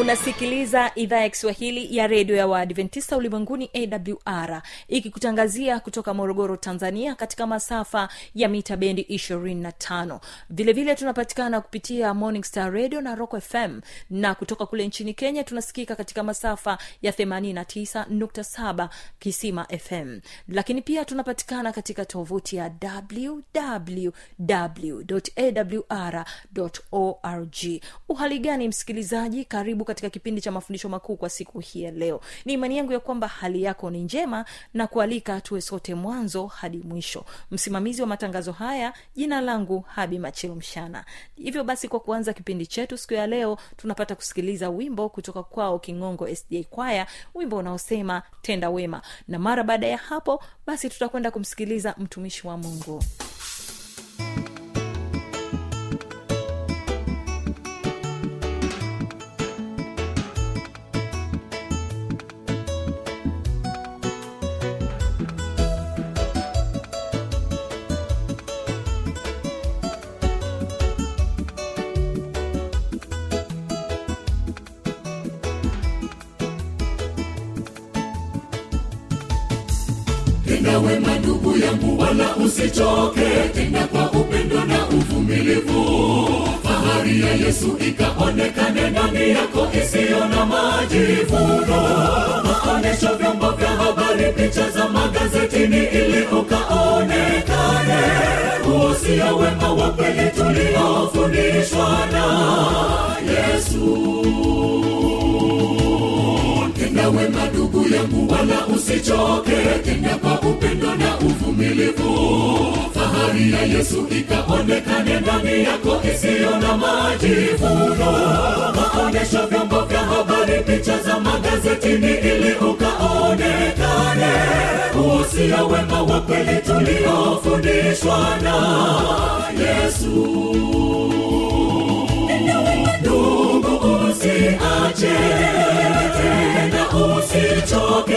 unasikiliza idhaa ya kiswahili ya redio ya waadventista ulimwenguni awr ikikutangazia kutoka morogoro tanzania katika masafa ya mita bendi 25 vilevile tunapatikana kupitia morning star radio na rock fm na kutoka kule nchini kenya tunasikika katika masafa ya 89.7 kisima fm lakini pia tunapatikana katika tovuti ya www.awr org. Uhali msikilizaji? Karibu katika kipindi cha mafundisho makuu kwa siku hii ya leo. Ni imani yangu ya kwamba hali yako ni njema na kualika tuwe sote mwanzo hadi mwisho. Msimamizi wa matangazo haya jina langu habi machilo mshana. Hivyo basi kwa kuanza kipindi chetu siku ya leo tunapata kusikiliza wimbo kutoka kwao kingongo sda kwaya wimbo unaosema tenda wema. Na mara baada ya hapo basi tutakwenda kumsikiliza mtumishi wa mungu usichoke tenda kwa upendo na uvumilivu. Fahari ya yesu ikaonekane ndani yako isiyo na majivuno maonesho vyombo vya habari picha za magazetini ili ukaonekane. Huosia wema wa kweli tuliofundishwa na yesu. Tenda wema ndugu yangu wala usichoke. Tenda kwa uvumilivu fahari ya yesu ikaonekane ndani yako isiyo na majivuno. Maonyesho vyombo vya habari picha za magazetini ili ukaonekane. Usia wema wa kweli tuliofundishwa na yesu. Ndugu usiache tena usichoke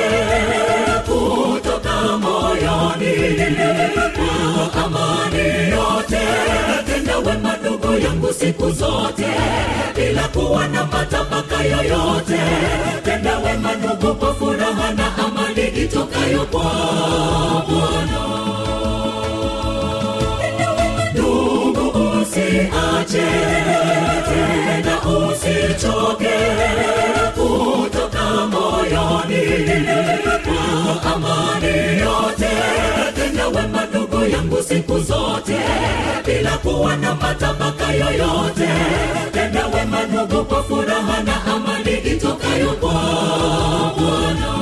moyoni kwa amani yote. Tenda wema ndugu yangu siku zote bila kuwa na matabaka yoyote. Tenda wema ndugu kwa furaha na amani itokayo kwa bwana. Ndugu usiache tena usichoke kwa amani yote tenda wema ndugu yangu siku zote bila kuwa na matabaka yoyote. Tenda wema ndugu kwa furaha na amani itokayo kwa bwana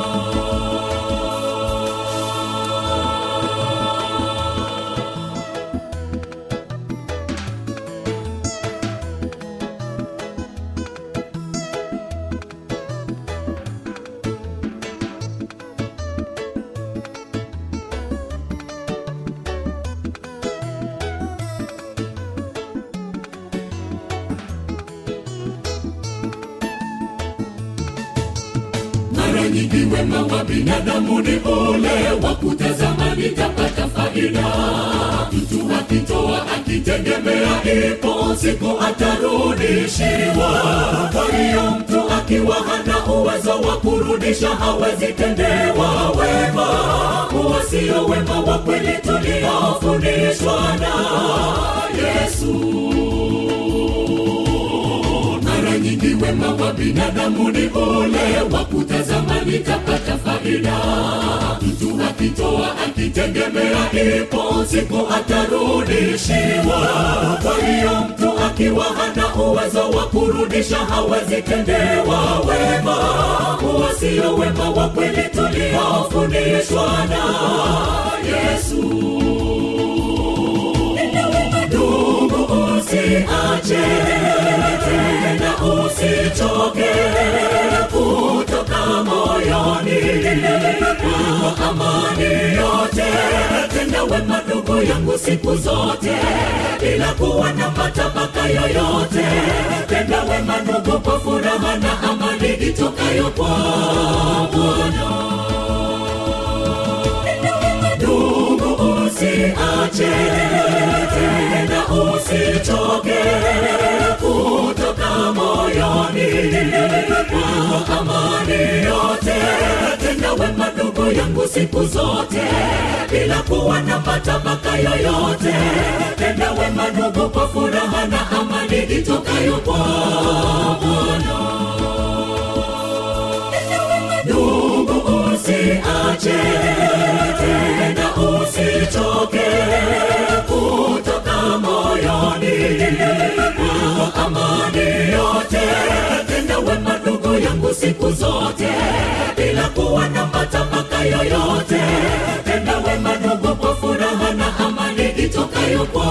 nyingi wema wa binadamu ni ule wa kutazama nitapata faida. Mtu akitoa akitegemea ipo siku atarudishiwa. Kwa hiyo mtu akiwa hana uwezo wa kurudisha hawezitendewa wema. Huo sio wema wa kweli tuliofundishwa na yesu nyingi wema wa binadamu ni ule wa kutazama faida. Mtu akitoa akitegemea ipo siku atarudishiwa. Kwa hiyo mtu akiwa hana uwezo wa kurudisha hawezi wema. Huo wema wa kweli tuliofundishwa na yesu kwa amani yote tenda wema ndugu yangu siku zote bila kuwa na matabaka yoyote. Tenda wema ndugu kwa furaha na amani itokayo kwa bwana. Usiache tena usichoke moyoni kwa amani yote. Tenda wema ndugu yangu siku zote bila kuwa na matabaka yoyote. Tenda wema ndugu kwa furaha na amani itokayo kwa bwana. Ndugu usiache tena usichoke wema ndugu yangu siku zote bila kuwa na matamaka yoyote. Tenda wema ndugu kwa furaha na amani itokayo kwa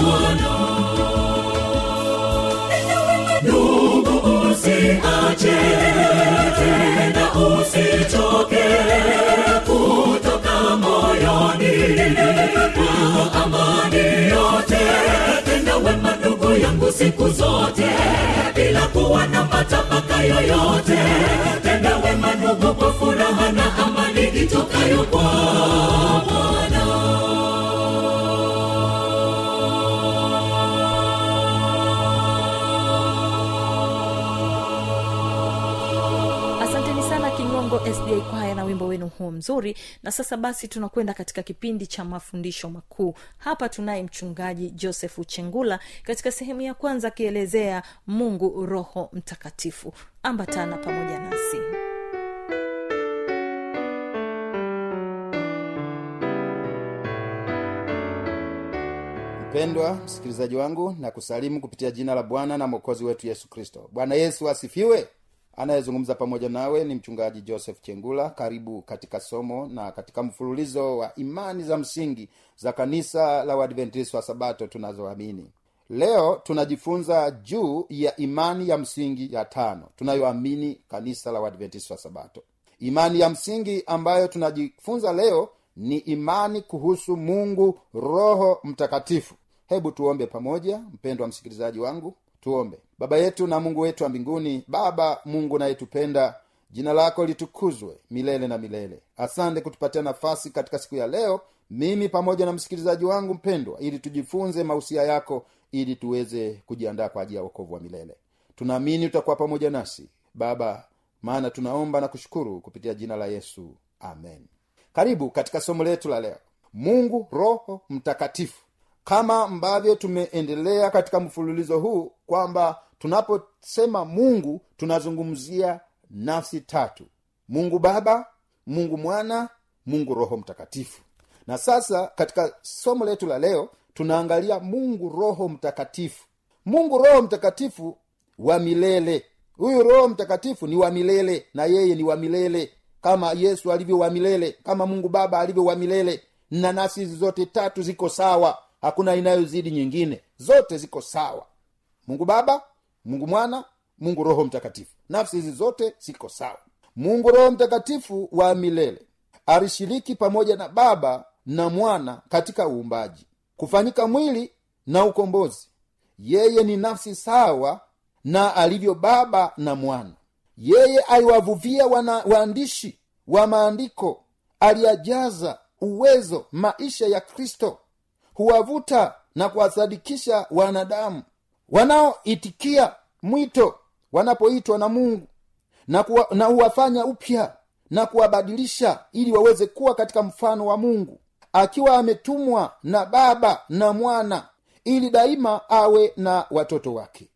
bwana. Amani yote. Tenda wema ndugu yangu siku zote bila kuwa na matabaka yoyote. Tenda wema ndugu kwa furaha na amani itokayo kwa sda kwaya na wimbo wenu huo mzuri. Na sasa basi tunakwenda katika kipindi cha mafundisho makuu. Hapa tunaye mchungaji josefu chengula katika sehemu ya kwanza akielezea mungu roho mtakatifu. Ambatana pamoja nasi. Mpendwa msikilizaji wangu na kusalimu kupitia jina la bwana na mwokozi wetu yesu kristo. Bwana yesu asifiwe anayezungumza pamoja nawe ni mchungaji joseph chengula. Karibu katika somo na katika mfululizo wa imani za msingi za kanisa la uadventista wa sabato tunazoamini. Leo tunajifunza juu ya imani ya msingi ya tano tunayoamini kanisa la uadventista wa sabato. Imani ya msingi ambayo tunajifunza leo ni imani kuhusu mungu roho mtakatifu. Hebu tuombe pamoja mpendwa msikilizaji wangu tuombe. Baba yetu na mungu wetu wa mbinguni baba mungu nayetupenda jina lako litukuzwe milele na milele. Asante kutupatia nafasi katika siku ya leo mimi pamoja na msikilizaji wangu mpendwa ili tujifunze mausia yako ili tuweze kujiandaa kwa ajili ya wokovu wa milele. Tunaamini utakuwa pamoja nasi baba maana tunaomba na kushukuru kupitia jina la yesu. Amen. Karibu katika somo letu la leo. Mungu roho mtakatifu kama ambavyo tumeendelea katika mfululizo huu kwamba tunaposema mungu tunazungumzia nafsi tatu. Mungu baba mungu mwana mungu roho mtakatifu. Na sasa katika somo letu la leo tunaangalia mungu roho mtakatifu. Mungu roho mtakatifu wa milele. Huyu roho mtakatifu ni wa milele na yeye ni wa milele. Kama yesu alivyo wa milele kama mungu baba alivyo wa milele. Na nafsi zote tatu ziko sawa hakuna inayozidi nyingine. Zote ziko sawa. Mungu baba mungu mwana mungu roho mtakatifu. Nafsi hizi zote ziko sawa. Mungu roho mtakatifu wa milele alishiriki pamoja na baba na mwana katika uumbaji kufanyika mwili na ukombozi. Yeye ni nafsi sawa na alivyo baba na mwana. Yeye aliwavuvia wana waandishi wa maandiko aliyajaza uwezo maisha ya kristo huwavuta na kuwasadikisha wanadamu wanaoitikia mwito wanapoitwa na mungu na, kuwa, na huwafanya upya na kuwabadilisha ili waweze kuwa katika mfano wa mungu akiwa ametumwa na baba na mwana ili daima awe na watoto wake.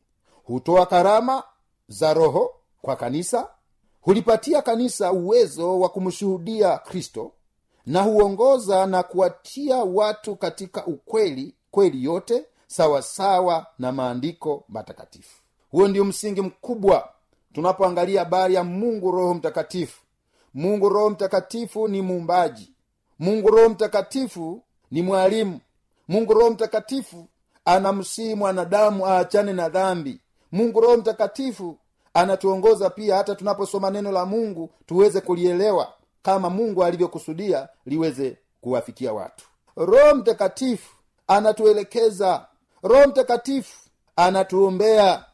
Hutoa karama za roho kwa kanisa hulipatia kanisa uwezo wa kumshuhudia kristo na huongoza na kuwatia watu katika ukweli kweli yote sawasawa na maandiko matakatifu. Huo ndio msingi mkubwa tunapoangalia habari ya mungu roho mtakatifu. Mungu roho mtakatifu ni muumbaji. Mungu roho mtakatifu ni mwalimu. Mungu roho mtakatifu anamsihi mwanadamu aachane na dhambi. Mungu roho mtakatifu anatuongoza pia hata tunaposoma neno la mungu tuweze kulielewa kama mungu alivyokusudia liweze kuwafikia watu. Roho mtakatifu anatuelekeza. Roho mtakatifu anatuombea.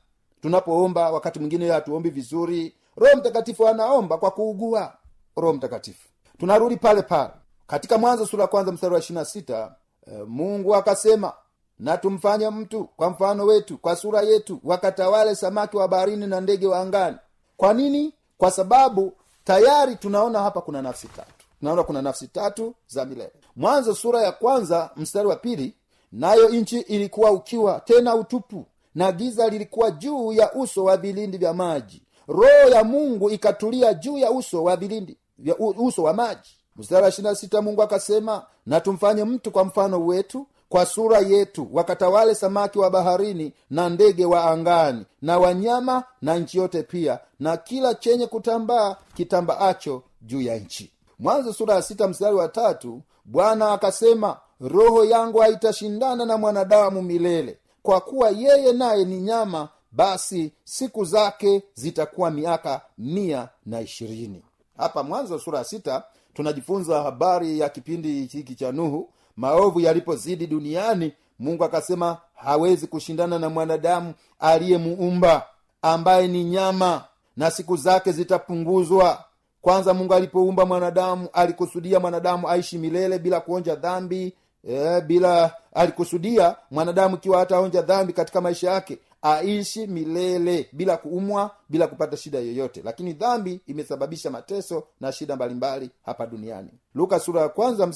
Tunapoomba wakati mwingine hatuombi vizuri roho mtakatifu anaomba kwa kuugua. Roho mtakatifu tunarudi pale pale. Katika mwanzo sura kwanza mstari wa ishirina sita e, mungu akasema na tumfanye mtu kwa mfano wetu kwa sura yetu wakatawale samaki wa baharini na ndege wa angani. Kwa nini? Kwa sababu tayari tunaona hapa kuna nafsi tatu. Tunaona kuna nafsi tatu za milele. Mwanzo sura ya kwanza mstari wa pili nayo nchi ilikuwa ukiwa tena utupu na giza lilikuwa juu ya uso wa vilindi vya maji. Roho ya mungu ikatulia juu ya uso wa vilindi vya uso wa maji. Mstari wa ishirina sita mungu akasema na tumfanye mtu kwa mfano wetu kwa sura yetu wakatawale samaki wa baharini na ndege wa angani na wanyama na nchi yote pia na kila chenye kutambaa kitambaacho juu ya nchi. Mwanzo sura ya sita mstari wa tatu bwana akasema roho yangu haitashindana na mwanadamu milele. Kwa kuwa yeye naye ni nyama basi siku zake zitakuwa miaka mia na ishirini. Hapa mwanzo sura ya sita tunajifunza habari ya kipindi hiki cha nuhu maovu yalipozidi duniani mungu akasema hawezi kushindana na mwanadamu aliyemuumba ambaye ni nyama na siku zake zitapunguzwa. Kwanza mungu alipoumba mwanadamu alikusudia mwanadamu aishi milele bila kuonja dhambi e, bila alikusudia mwanadamu ikiwa hataonja dhambi katika maisha yake aishi milele bila kuumwa bila kupata shida yoyote. Lakini dhambi imesababisha mateso na shida mbalimbali hapa duniani. Luka sura ya kwanza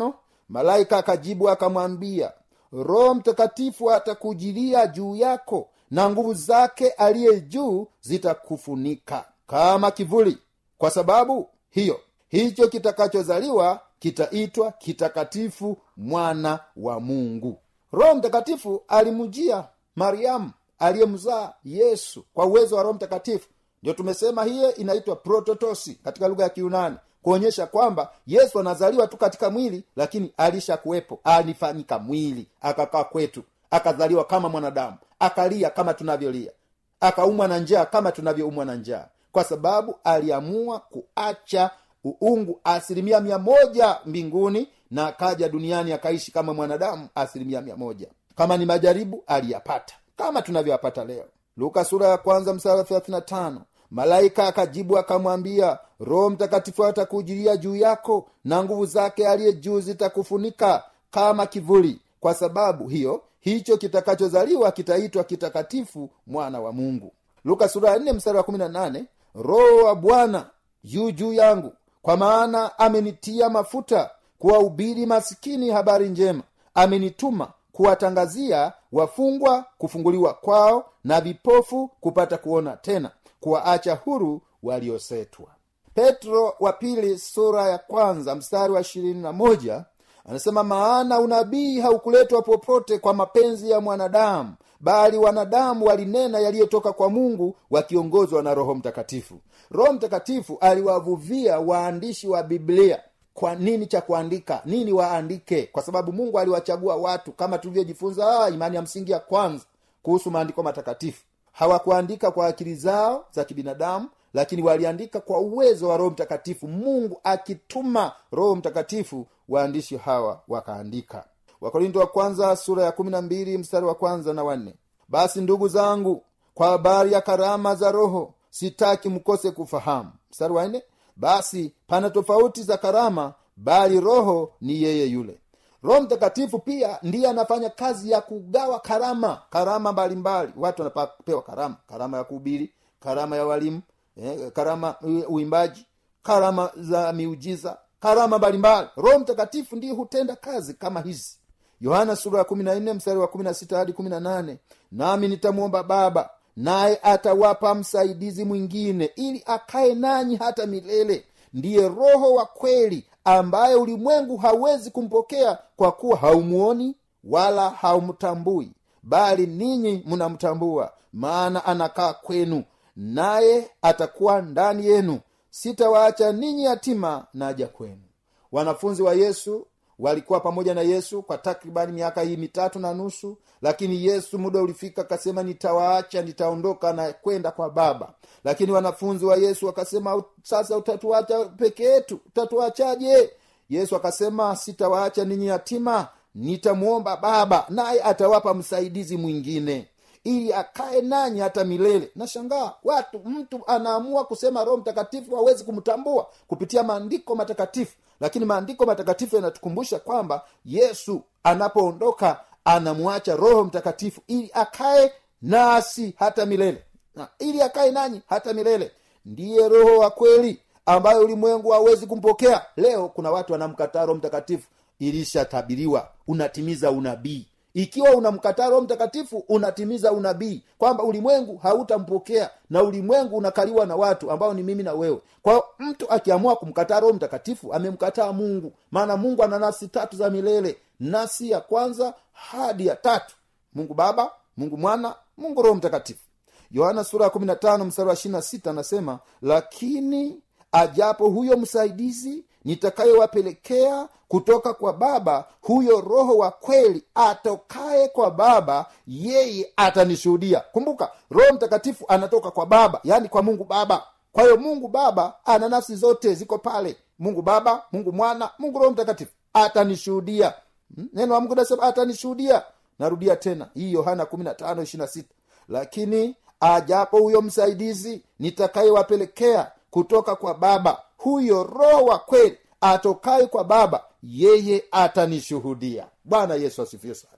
wa malaika akajibu akamwambia roho mtakatifu atakujilia juu yako na nguvu zake aliye juu zitakufunika kama kivuli. Kwa sababu hiyo hicho kitakachozaliwa kitaitwa kitakatifu mwana wa mungu. Roho mtakatifu alimjia mariamu aliyemzaa yesu kwa uwezo wa roho mtakatifu. Ndio tumesema hiyo inaitwa prototosi katika lugha ya kiunani kuonyesha kwamba yesu anazaliwa tu katika mwili lakini alishakuwepo alifanyika mwili akakaa kwetu akazaliwa kama mwanadamu akalia kama tunavyolia akaumwa na njaa kama tunavyoumwa na njaa kwa sababu aliamua kuacha uungu asilimia mia moja mbinguni na akaja duniani akaishi kama mwanadamu asilimia mia moja kama ni majaribu aliyapata. Kama tunavyoyapata leo. Luka sura ya kwanza malaika akajibu akamwambia roho mtakatifu atakujilia juu yako na nguvu zake aliye juu zitakufunika kama kivuli. Kwa sababu hiyo hicho kitakachozaliwa kitaitwa kitakatifu mwana wa mungu. Luka sura ya mstari wa roho wa bwana yu juu yangu kwa maana amenitia mafuta kuwahubiri masikini habari njema. Amenituma kuwatangazia wafungwa kufunguliwa kwao na vipofu kupata kuona tena kuwaacha huru waliosetwa. Petro wa pili sura ya kwanza mstari wa ishirini na moja anasema maana unabii haukuletwa popote kwa mapenzi ya mwanadamu bali wanadamu walinena yaliyotoka kwa mungu wakiongozwa na roho mtakatifu. Roho mtakatifu aliwavuvia waandishi wa biblia kwa nini cha kuandika? Nini waandike? Kwa sababu mungu aliwachagua watu kama tulivyojifunza ah, imani ya msingi ya kwanza kuhusu maandiko matakatifu. Hawakuandika kwa akili zao za kibinadamu lakini waliandika kwa uwezo wa roho mtakatifu. Mungu akituma roho mtakatifu waandishi hawa wakaandika. Wakorinto wa kwanza sura ya kumi na mbili mstari wa kwanza na wanne basi ndugu zangu kwa habari ya karama za roho sitaki mkose kufahamu. Mstari wa nne basi pana tofauti za karama bali roho ni yeye yule. Roho mtakatifu pia ndiye anafanya kazi ya kugawa karama karama mbalimbali. Watu wanapewa karama karama ya kuhubiri karama ya walimu eh, karama uimbaji karama za miujiza karama mbalimbali. Roho mtakatifu ndiye hutenda kazi kama hizi. Yohana sura ya mstari wa hadi nami nitamwomba baba naye atawapa msaidizi mwingine ili akaye nanyi hata milele. Ndiye roho wa kweli ambaye ulimwengu hawezi kumpokea kwa kuwa haumuoni wala haumtambui bali ninyi mnamtambua maana anakaa kwenu naye atakuwa ndani yenu. Sitawaacha ninyi yatima naja kwenu. Wanafunzi wa yesu walikuwa pamoja na yesu kwa takribani miaka hii mitatu na nusu lakini yesu muda ulifika akasema nitawaacha nitaondoka na kwenda kwa baba. Lakini wanafunzi wa yesu wakasema sasa utatuacha peke yetu? Utatuachaje? Yesu akasema sitawaacha ninyi yatima nitamwomba baba naye atawapa msaidizi mwingine ili akae nanyi hata milele. Nashangaa watu mtu anaamua kusema roho mtakatifu hawezi kumtambua kupitia maandiko matakatifu lakini maandiko matakatifu yanatukumbusha kwamba yesu anapoondoka anamwacha roho mtakatifu ili akae nasi hata milele. Na ili akae nanyi hata milele. Ndiye roho wa kweli ambayo ulimwengu hawezi kumpokea. Leo kuna watu wanamkataa roho mtakatifu. Ilishatabiriwa unatimiza unabii ikiwa unamkataa roho mtakatifu unatimiza unabii kwamba ulimwengu hautampokea na ulimwengu unakaliwa na watu ambao ni mimi na wewe. Kwa mtu akiamua kumkataa roho mtakatifu amemkataa mungu. Maana mungu ana nafsi tatu za milele. Nafsi ya kwanza hadi ya tatu. Mungu baba mungu mwana mungu roho mtakatifu. Yohana sura ya mstari wa anasema lakini ajapo huyo msaidizi nitakayewapelekea kutoka kwa baba huyo roho wa kweli atokaye kwa baba yeye atanishuhudia. Kumbuka roho mtakatifu anatoka kwa baba yaani kwa mungu baba. Kwa hiyo mungu baba ana nafsi zote ziko pale. Mungu baba mungu mwana mungu roho mtakatifu atanishuhudia. Hmm? neno wa mungu nasema atanishuhudia. Narudia tena hii yohana lakini ajapo huyo msaidizi nitakayewapelekea kutoka kwa baba. Huyo roho wa kweli atokaye kwa baba yeye atanishuhudia. Bwana yesu asifiwe sana.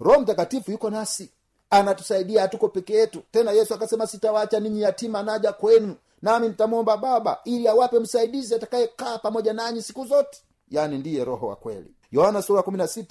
Roho mtakatifu yuko nasi anatusaidia hatuko peke yetu. Tena yesu akasema sitawacha ninyi yatima naja kwenu nami nitamwomba baba ili awape msaidizi atakayekaa pamoja nanyi siku zote. Yaani ndiye roho wa kweli. Yohana sura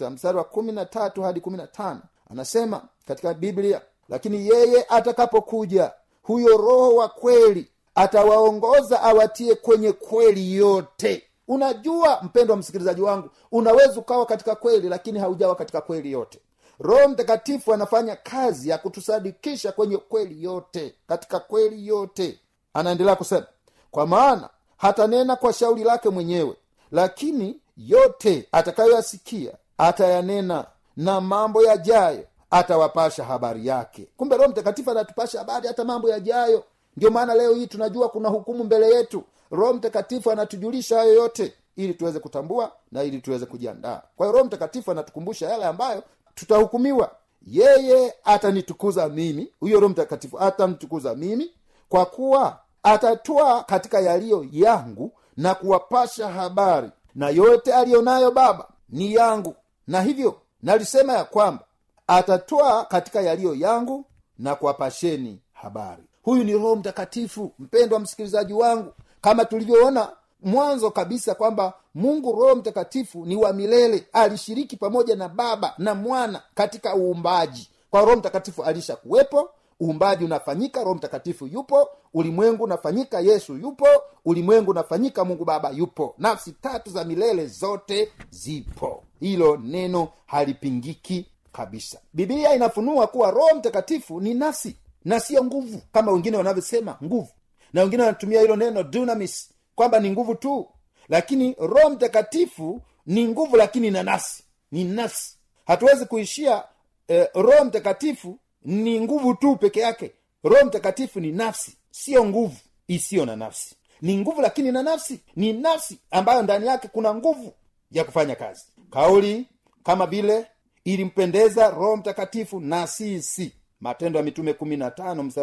mstari wa 13 hadi 15 anasema katika biblia lakini yeye atakapokuja huyo roho wa kweli atawaongoza awatie kwenye kweli yote. Unajua mpendo wa msikilizaji wangu unaweza ukawa katika kweli lakini haujawa katika kweli yote. Roho mtakatifu anafanya kazi ya kutusadikisha kwenye kweli yote katika kweli yote. Anaendelea kusema kwa maana hatanena kwa shauri lake mwenyewe lakini yote atakayoyasikia atayanena na mambo yajayo atawapasha habari yake. Kumbe roho mtakatifu anatupasha habari hata mambo yajayo ndio maana leo hii tunajua kuna hukumu mbele yetu. Roho mtakatifu anatujulisha hayo yote ili tuweze kutambua na ili tuweze kujiandaa. Kwa hiyo roho mtakatifu anatukumbusha yale ambayo tutahukumiwa. Yeye atanitukuza mimi. Huyo roho mtakatifu atamtukuza mimi kwa kuwa atatwaa katika yaliyo yangu na kuwapasha habari. Na yote aliyonayo baba ni yangu. Na hivyo nalisema ya kwamba atatwaa katika yaliyo yangu na kuwapasheni habari huyu ni roho mtakatifu mpendwa msikilizaji wangu. Kama tulivyoona mwanzo kabisa kwamba mungu roho mtakatifu ni wa milele. Alishiriki pamoja na baba na mwana katika uumbaji. Kwa roho mtakatifu alishakuwepo uumbaji unafanyika roho mtakatifu yupo ulimwengu unafanyika yesu yupo ulimwengu unafanyika mungu baba yupo. Nafsi tatu za milele zote zipo. Hilo neno halipingiki kabisa. Bibilia inafunua kuwa roho mtakatifu ni nafsi na siyo nguvu kama wengine wanavyosema nguvu. Na wengine wanatumia hilo neno dunamis kwamba ni nguvu tu. Lakini roho mtakatifu ni nguvu lakini na nafsi. Ni nafsi. Hatuwezi kuishia eh, roho mtakatifu ni nguvu tu peke yake. Roho mtakatifu ni nafsi siyo nguvu isiyo na nafsi. Ni nguvu lakini na nafsi. Ni nafsi ambayo ndani yake kuna nguvu ya kufanya kazi. Kauli kama vile ilimpendeza roho mtakatifu na sisi matendo ya mitume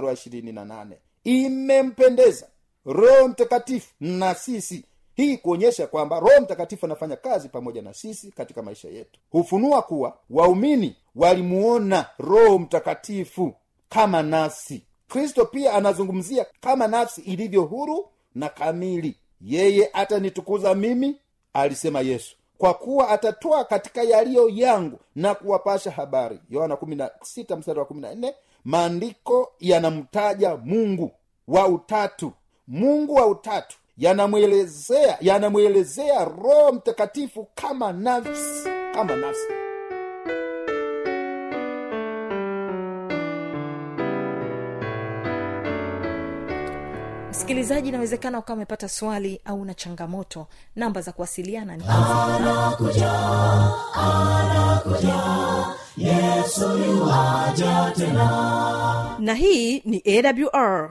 wa imempendeza roho mtakatifu na sisi. Hii kuonyesha kwamba roho mtakatifu anafanya kazi pamoja na sisi katika maisha yetu. Hufunua kuwa waumini walimuona roho mtakatifu kama nafsi. Kristo pia anazungumzia kama nafsi ilivyo huru na kamili. Yeye atanitukuza mimi alisema yesu kwa kuwa atatoa katika yaliyo yangu na kuwapasha habari. Yohana 16 mstari wa 14 maandiko yanamtaja mungu wa utatu. Mungu wa utatu. Yanamwelezea yanamwelezea roho mtakatifu kama nafsi kama nafsi msikilizaji inawezekana ukawa umepata swali au na changamoto. Namba za kuwasiliana ni na hii ni awr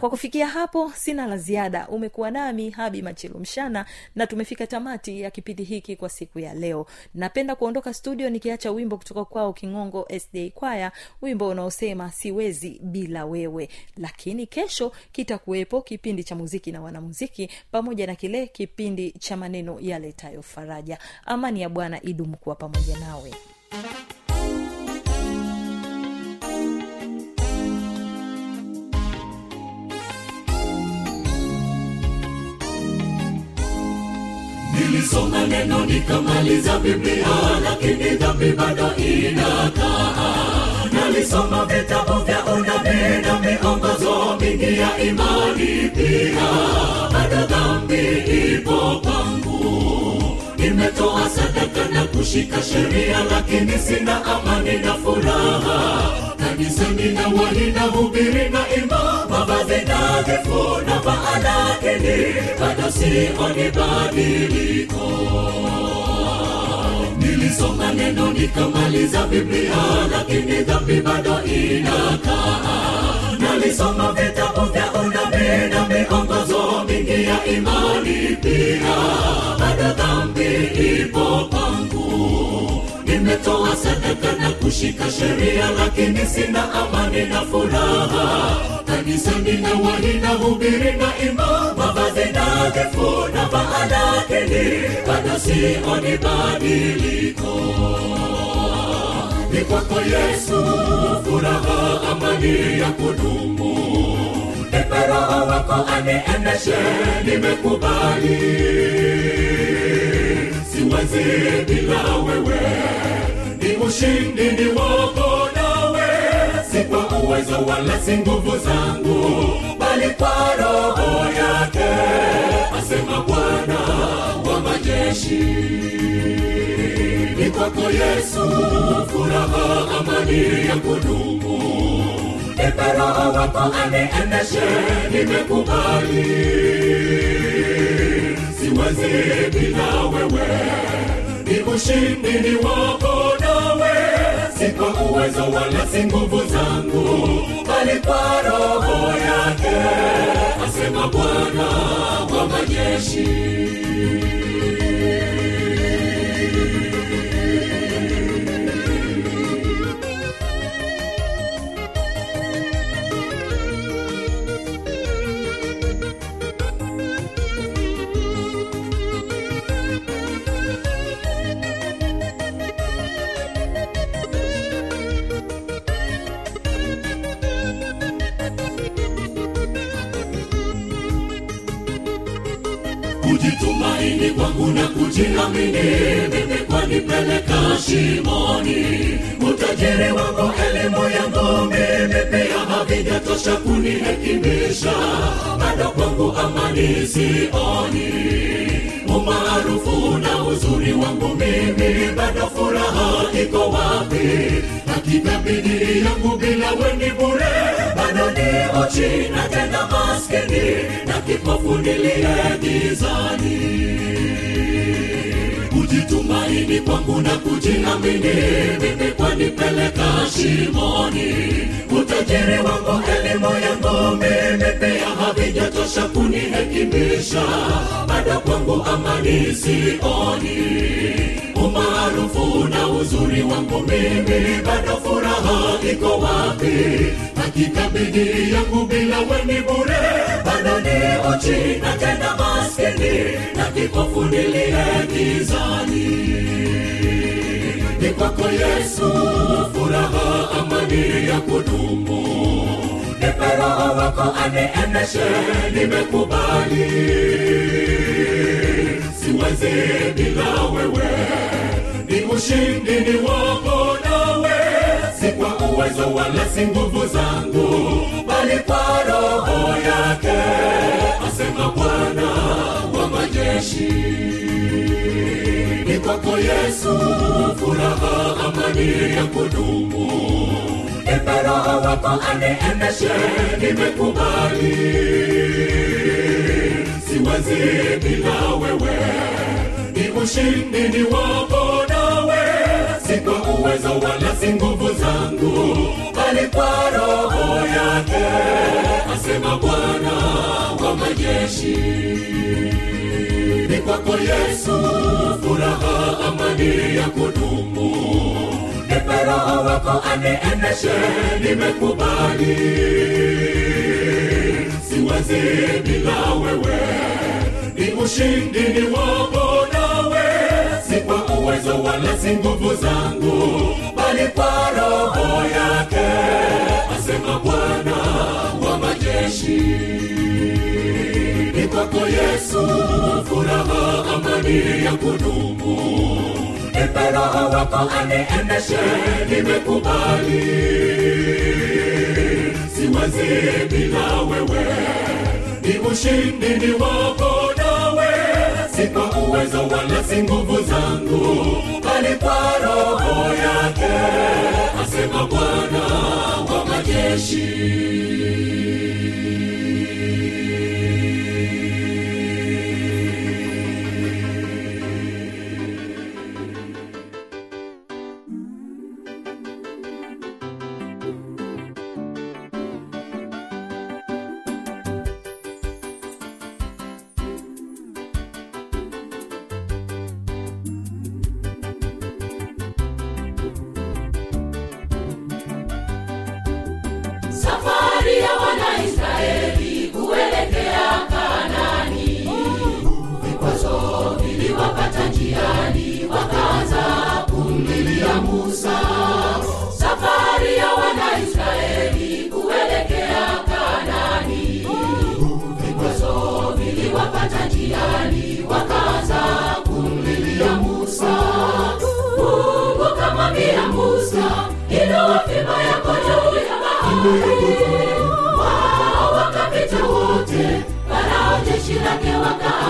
kwa kufikia hapo sina la ziada. Umekuwa nami habi machilu mshana na tumefika tamati ya kipindi hiki kwa siku ya leo. Napenda kuondoka studio nikiacha wimbo kutoka kwao kingongo sda kwaya wimbo unaosema siwezi bila wewe. Lakini kesho kitakuwepo kipindi cha muziki na wanamuziki pamoja na kile kipindi cha maneno yaletayo faraja. Amani ya bwana idumu kuwa pamoja nawe nilisoma neno nikamaliza biblia lakini dhambi bado inakaa nalisoma vitabu vya unabii na miongozo mingi ya imani pia. Bado dhambi ipo kwangu. Nimetoa sadaka na kushika sheria lakini sina amani na furaha kanisani na wali na ima mavazi nadhifu na baadakini bado sioni badiliko nilisoma neno nikamaliza biblia lakini dhambi bado inakaa. Nalisoma vitabu vya unabii na miongozo mingi ya imani pia. Bado dhambi ipo kwangu nimetoa sadaka na kushika sheria lakini sina amani na furaha. Kanisani na wali na hubiri na ima mavazi nadhifu na baadakini bado sioni badiliko. Ni kwako yesu furaha amani ya kudumu. Nipe roho wako aniendeshe nimekubali siwezi bila wewe. Ni ushindi ni wako nawe. Si kwa uwezo wala si nguvu zangu bali kwa roho yake asema bwana wa majeshi. Ni kwako yesu furaha amani ya kudumu. Nipe roho wako aniendeshe nimekubali siwezi bila wewe. Ni ushindi ni wako nawe. Si kwa uwezo wala si nguvu zangu bali kwa roho yake asema bwana wa majeshi kujitumaini kwangu na kujiamini mimi kwanipeleka shimoni. Utajiri wako elimu yangu mimi pia havijatosha kunihekimisha bado kwangu amani sioni. Umaarufu na uzuri wangu mimi bado furaha iko wapi? Hakika bidii yangu bila weni bure ochi na tena maskini na kipofu niliye gizani. Kujitumaini kwangu na kujiamini mimi kwanipeleka shimoni. Utajiri wangu elimu yangu mimi pia havijatosha kunihekimisha. Bado kwangu amani sioni uzuri wangu mimi bado furaha iko wapi? Hakika bidii yangu bila weni bure bado ni uchi na tena maskini na kipofu gizani. Ni kwako yesu furaha amani ya kudumu. Nipe roho wako aniendeshe nimekubali. Siwezi bila wewe ushindi ni wako nawe. Si kwa uwezo wala si nguvu zangu bali kwa roho yake asema bwana wa majeshi. Ni kwako yesu furaha amani ya kudumu. Nipe wako aniendeshe nimekubali. Siwezi bila wewe ni ushindi ni wako si kwa uwezo wala si nguvu zangu bali kwa roho yake asema bwana wa majeshi. Ni kwako yesu furaha amani ya kudumu. Nipe roho wako aniendeshe nimekubali. Siwezi bila wewe ni ushindi ni wako si kwa uwezo wala si nguvu zangu bali kwa roho yake asema bwana wa majeshi. Ni kwako yesu furaha amani ya kudumu. Nipe roho wako aniendeshe nimekubali. Siwezi bila wewe ni ushindi ni wako si kwa uwezo wala si nguvu zangu bali kwa roho yake asema bwana wa majeshi.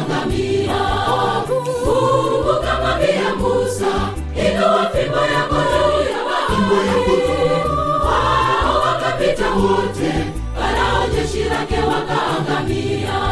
kuangamia. Kumbuka maombi Musa, inua fimbo yako juu ya bahari. Wao wakapita wote, Farao jeshi lake wakaangamia.